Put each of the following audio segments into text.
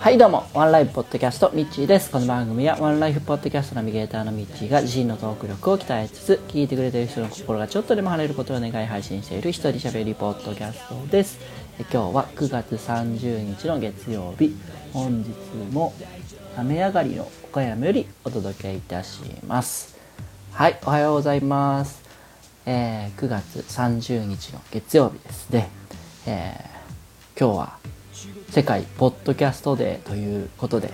はいどうも。ワンライフポッドキャストミッチーです。この番組はワンライフポッドキャストナビゲーターのミッチーが自身のトーク力を鍛えつつ聞いてくれてる人の心がちょっとでも晴れることを願い配信している一人喋りポッドキャストです。今日は9月30日の月曜日。本日も雨上がりの岡山よりお届けいたします。はいおはようございます、えー9月30日の月曜日ですね、えー今日は世界ポッドキャストデーということで、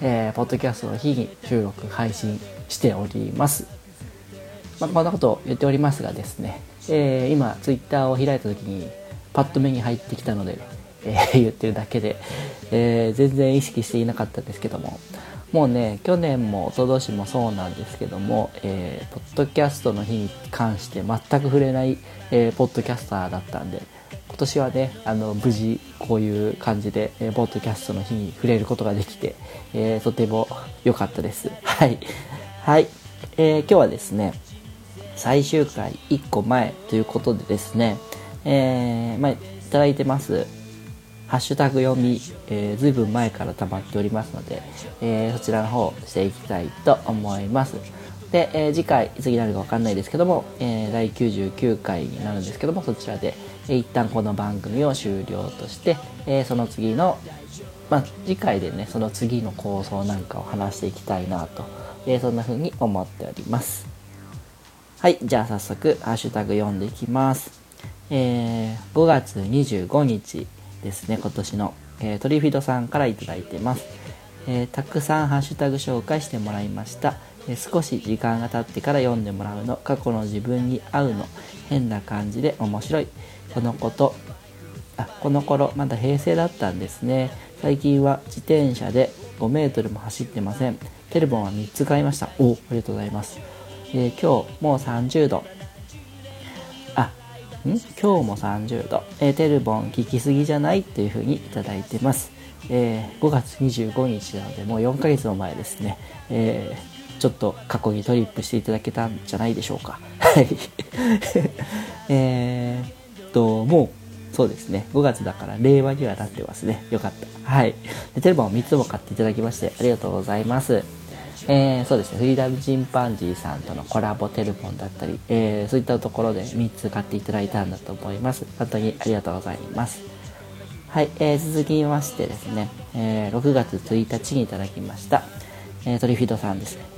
えーポッドキャストの日に収録配信しております。まあ、こんなことを言っておりますがですね、えー今ツイッターを開いた時にパッと目に入ってきたので、えー言ってるだけで、えー全然意識していなかったんですけどももうね去年も一昨年もそうなんですけども、えーポッドキャストの日に関して全く触れない、えーポッドキャスターだったんで今年はねあの無事こういう感じで、えーポッドキャストの日に触れることができて、えーとても良かったです。はい。はい、えー今日はですね最終回1個前ということでですね、えーまあ、いただいてますハッシュタグ読み、えー、ずいぶん前から溜まっておりますので、えーそちらの方していきたいと思います。で、えー次回いつになるかわかんないですけども、えー第99回になるんですけどもそちらで、えー一旦この番組を終了として、えーその次のまあ、次回でねその次の構想なんかを話していきたいなと、えそんな風に思っております。はいじゃあ早速ハッシュタグ読んでいきます。え5月25日ですね今年の、えトリフィドさんから頂いてます、えたくさんハッシュタグ紹介してもらいました、少し時間が経ってから読んでもらうの。過去の自分に合うの。変な感じで面白い。このこと。あこの頃まだ平成だったんですね。最近は自転車で5メートルも走ってません。テレボンは3つ買いました。おありがとうございます、えー今日もう30度。あん？今日も30度、えーテルボン効きすぎじゃない？というふうにいただいてます、えー5月25日なのでもう4ヶ月も前ですね、えーちょっと過去にトリップしていただけたんじゃないでしょうか。はい。えっともうそうですね。5月だから令和にはなってますね。よかった。はい。でテルボンを3つも買っていただきましてありがとうございます。えーそうですね。フリーダムチンパンジーさんとのコラボテレフォンだったり、えーそういったところで3つ買っていただいたんだと思います。本当にありがとうございます。はい、えー続きましてですね、えー6月1日にいただきました、えートリフィドさんです。ね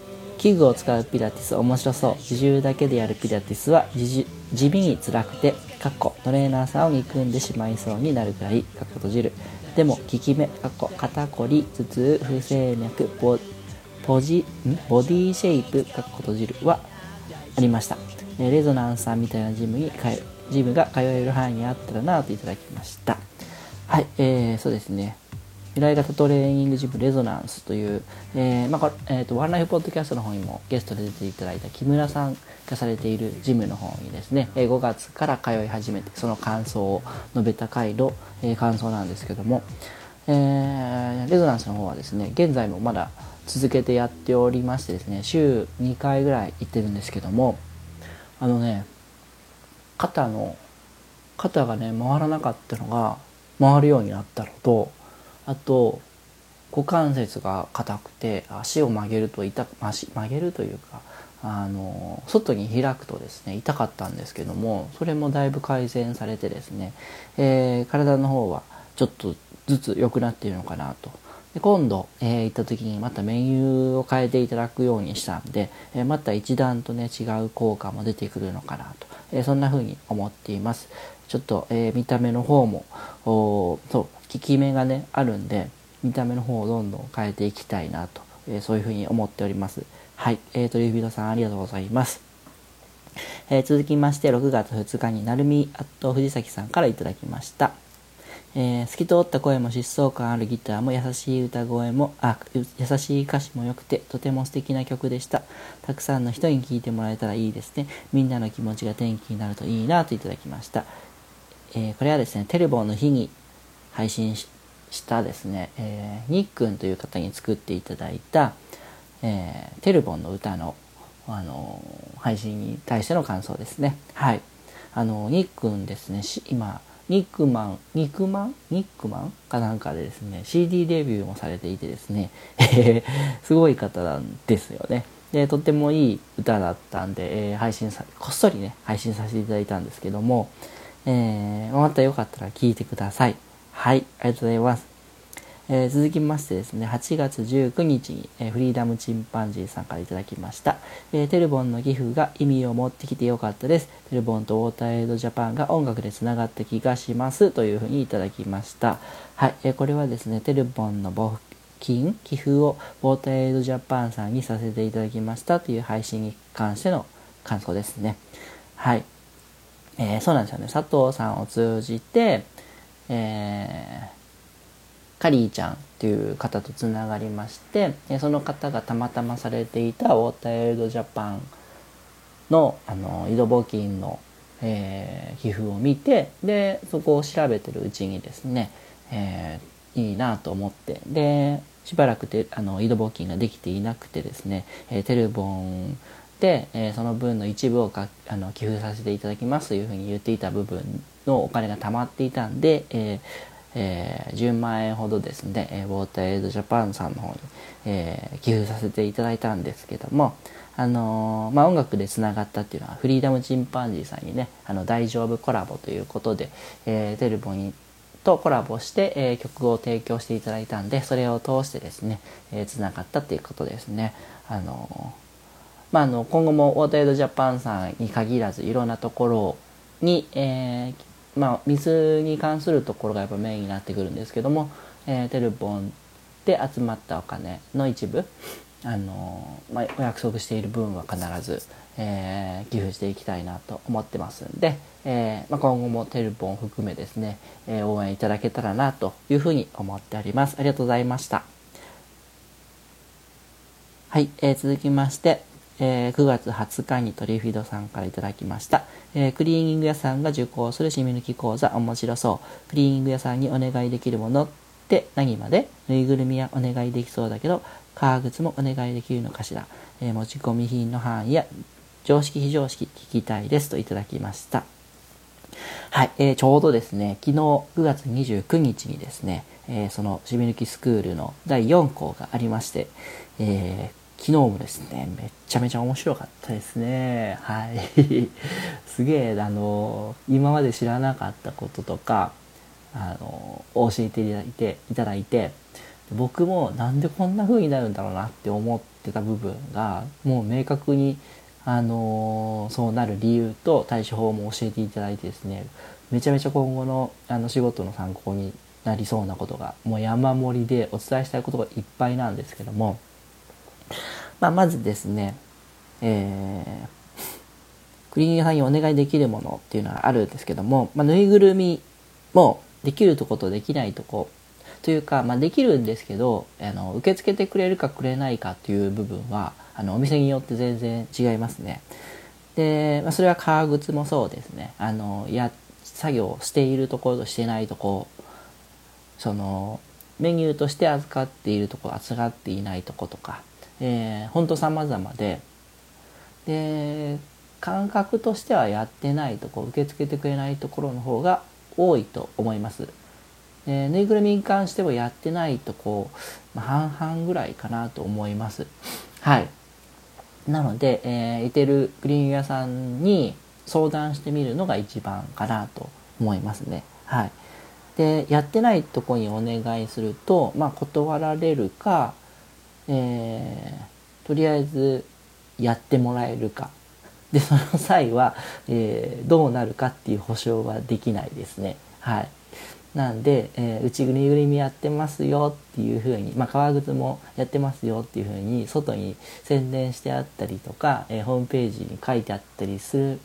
器具を使うピラティス面白そう自重だけでやるピラティスは地味に辛くてかっこトレーナーさんを憎んでしまいそうになるくらいかっこ閉じる。でも効き目かっこ肩こり頭痛不整脈ボポジん？ボディシェイプかっこ閉じるはありました。レゾナンスさんみたいなジムに通ジムが通える範囲にあったらなといただきました。はい、えー、そうですね。未来型トレーニングジムレゾナンスという、えーまあえー、とワンライフポッドキャストの方にもゲストで出ていただいた木村さんがされているジムの方にですね、え5月から通い始めてその感想を述べた回の、え感想なんですけども、えーレゾナンスの方はですね現在もまだ続けてやっておりましてですね週2回ぐらい行ってるんですけどもあのね肩の肩がね回らなかったのが回るようになったのとあと股関節が硬くて足を曲げると痛く足曲げるというかあの外に開くとですね痛かったんですけどもそれもだいぶ改善されてですね、えー体の方はちょっとずつ良くなっているのかなと。で今度、えー行った時にまたメニューを変えていただくようにしたんで、えーまた一段とね違う効果も出てくるのかなと、えそんな風に思っています。ちょっと、えー見た目の方もそう効き目がねあるんで見た目の方をどんどん変えていきたいなと、えーそういう風に思っております。はい、えー、トリフィードさんありがとうございます。えー続きまして6月2日になるみあと藤崎さんからいただきました、えー透き通った声も疾走感あるギターも優しい歌声もあ優しい歌詞も良くてとても素敵な曲でした。たくさんの人に聴いてもらえたらいいですね。みんなの気持ちが天気になるといいなといただきました、えーこれはですねテレボンの日に配信したですね、えー、にっくんという方に作っていただいた、えーテルボンの歌の、あの配信に対しての感想ですね。はい。あのにっくんですね今ニックマン、ニックマン？ニックマンかなんかでですね、CD デビューもされていてですね、すごい方なんですよね。で、とってもいい歌だったんで、えー、配信さ、こっそりね、配信させていただいたんですけども、えー、またよかったら聴いてください。はい、ありがとうございます。えー、続きましてですね、8月19日に、えー、フリーダムチンパンジーさんから頂きました、えー、テルボンの寄付が意味を持ってきてよかったです。テルボンとウォーターエイドジャパンが音楽でつながった気がします。というふうにいただきました。はい、えこれはですね、テルボンの募金、寄付をウォーターエイドジャパンさんにさせていただきましたという配信に関しての感想ですね。はい。えそうなんですよね。佐藤さんを通じて、えーカリーちゃんっていう方とつながりましてえその方がたまたまされていたウォーターエイドジャパンのあの井戸募金の、えー、寄付を見てでそこを調べてるうちにですね、えー、いいなと思ってでしばらくてあの井戸募金ができていなくてですね、えー、テルボン、えー、その分の一部をかあの寄付させていただきますというふうに言っていた部分のお金が貯まっていたんで、えーえー、10万円ほどですね、え、ウォーターエイドジャパンさんの方に、えー、寄付させていただいたんですけども、あの、まあ、音楽でつながったっていうのはフリーダムチンパンジーさんにね、あの大丈夫コラボということで、えー、テルボにとコラボして、え、曲を提供していただいたんで、それを通してですね、えー、つながったっていうことですね。あのまあ、あの今後もウォーターエイドジャパンさんに限らずいろんなところに、えー、まあ、水に関するところがやっぱメインになってくるんですけども、えー、テルボンで集まったお金の一部、あのまあ、お約束している分は必ず、えー、寄付していきたいなと思ってますんで、え、まあ、今後もテルボン含めですね、え応援いただけたらなというふうに思っております。ありがとうございました。はい、え続きまして、えー、9月20日にトリフィドさんからいただきました、えー、クリーニング屋さんが受講する染み抜き講座面白そう。クリーニング屋さんにお願いできるものって何まで？ぬいぐるみはお願いできそうだけど革靴もお願いできるのかしら、えー、持ち込み品の範囲や常識非常識聞きたいです。といただきました。はい、えー、ちょうどですね昨日9月29日にですね、えー、その染み抜きスクールの第4校がありまして、えー昨日もですね、めっちゃめちゃ面白かったですね。はい。すげえ、あの、今まで知らなかったこととか、あの、教えていただいて、いただいて、僕もなんでこんな風になるんだろうなって思ってた部分が、もう明確に、あの、そうなる理由と対処法も教えていただいてですね、めちゃめちゃ今後のあの仕事の参考になりそうなことが、もう山盛りでお伝えしたいことがいっぱいなんですけども、まあ、まずですね、えー、クリーニングさんにお願いできるものっていうのがあるんですけども、まあ、ぬいぐるみもできるとことできないとこというか、まあ、できるんですけどあの受け付けてくれるかくれないかっていう部分はあのお店によって全然違いますね。で、まあ、それは革靴もそうですね。あのや作業しているところとしてないとこそのメニューとして預かっているところ預かっていないとことかえー、ほんと様々で、で、感覚としてはやってないとこ、受け付けてくれないところの方が多いと思います。えぬいぐるみに関してはやってないとこ、まあ、半々ぐらいかなと思います。はい。なので、えー、いてるクリーニング屋さんに相談してみるのが一番かなと思いますね。はい。で、やってないとこにお願いすると、まあ、断られるか、えー、とりあえずやってもらえるか。でその際は、えー、どうなるかっていう保証はできないですね。はい。なんで、えー、うちぐりぐりみやってますよっていうふうに、まあ、革靴もやってますよっていうふうに外に宣伝してあったりとか、えー、ホームページに書いてあったりする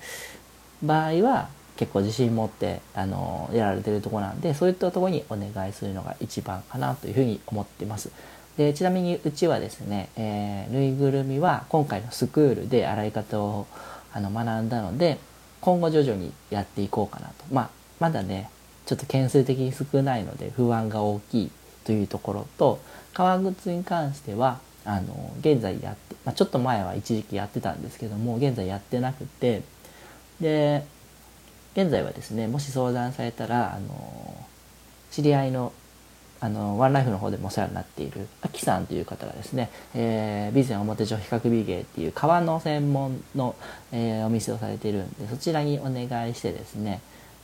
場合は結構自信持ってあのやられてるとこなんでそういったとこにお願いするのが一番かなというふうに思ってます。でちなみにうちはですね、えー、ぬいぐるみは今回のスクールで洗い方をあの学んだので今後徐々にやっていこうかなと。まあまだねちょっと件数的に少ないので不安が大きいというところと革靴に関してはあの現在やって、まあ、ちょっと前は一時期やってたんですけども現在やってなくてで現在はですねもし相談されたらあの知り合いのあのワンライフの方でもお世話になっているアキさんという方がですね、えー、備前表女比較美芸っていう革の専門の、えー、お店をされているんでそちらにお願いしてですね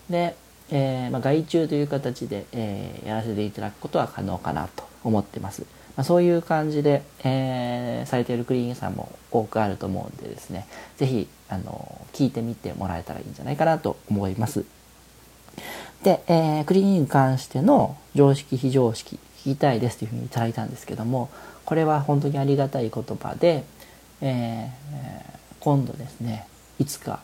で、えーまあ、外注という形で、えー、やらせていただくことは可能かなと思ってます。まあ、そういう感じで、えー、されているクリーニングさんも多くあると思うんでですね、是非あの聞いてみてもらえたらいいんじゃないかなと思います。で、えー、クリーニングに関しての常識非常識聞きたいですというふうにいただいたんですけどもこれは本当にありがたい言葉で、えー、今度ですねいつか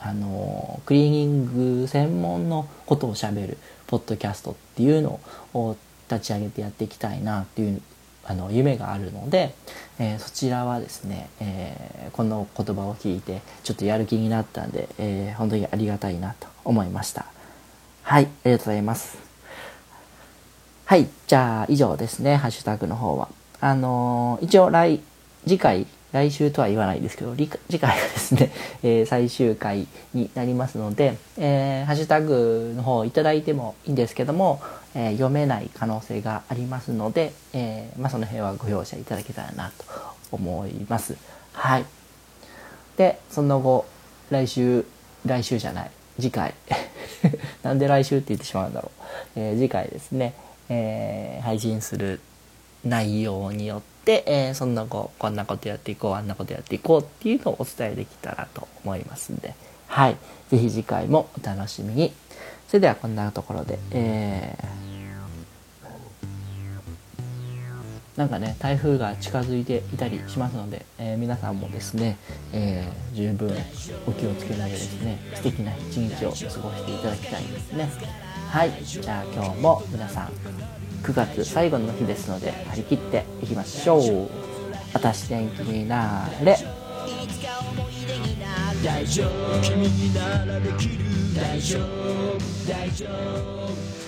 あのクリーニング専門のことをしゃべるポッドキャストっていうのを立ち上げてやっていきたいなっていうあの夢があるので、えー、そちらはですね、えー、この言葉を聞いてちょっとやる気になったんで、えー、本当にありがたいなと思いました。はい、ありがとうございます。はい、じゃあ以上ですね、ハッシュタグの方は。あのー、一応来、次回、来週とは言わないですけど、次回はですね、えー、最終回になりますので、えー、ハッシュタグの方いただいてもいいんですけども、えー、読めない可能性がありますので、えまあ、その辺はご容赦いただけたらなと思います。はい。で、その後、来週、来週じゃない、次回 なんで来週って言ってしまうんだろう、えー、次回ですね、えー、配信する内容によって、えー、そんな後こんなことやっていこうあんなことやっていこうっていうのをお伝えできたらと思いますんで。はい。是非次回もお楽しみに。それではこんなところでえーなんかね台風が近づいていたりしますので、えー、皆さんもですね、えー、十分お気をつけながらですね素敵な一日を過ごしていただきたいですね。はいじゃあ今日も皆さん9月最後の日ですので張り切っていきましょう。私天気になれ。大丈夫。君にならできる。大丈夫。大丈夫。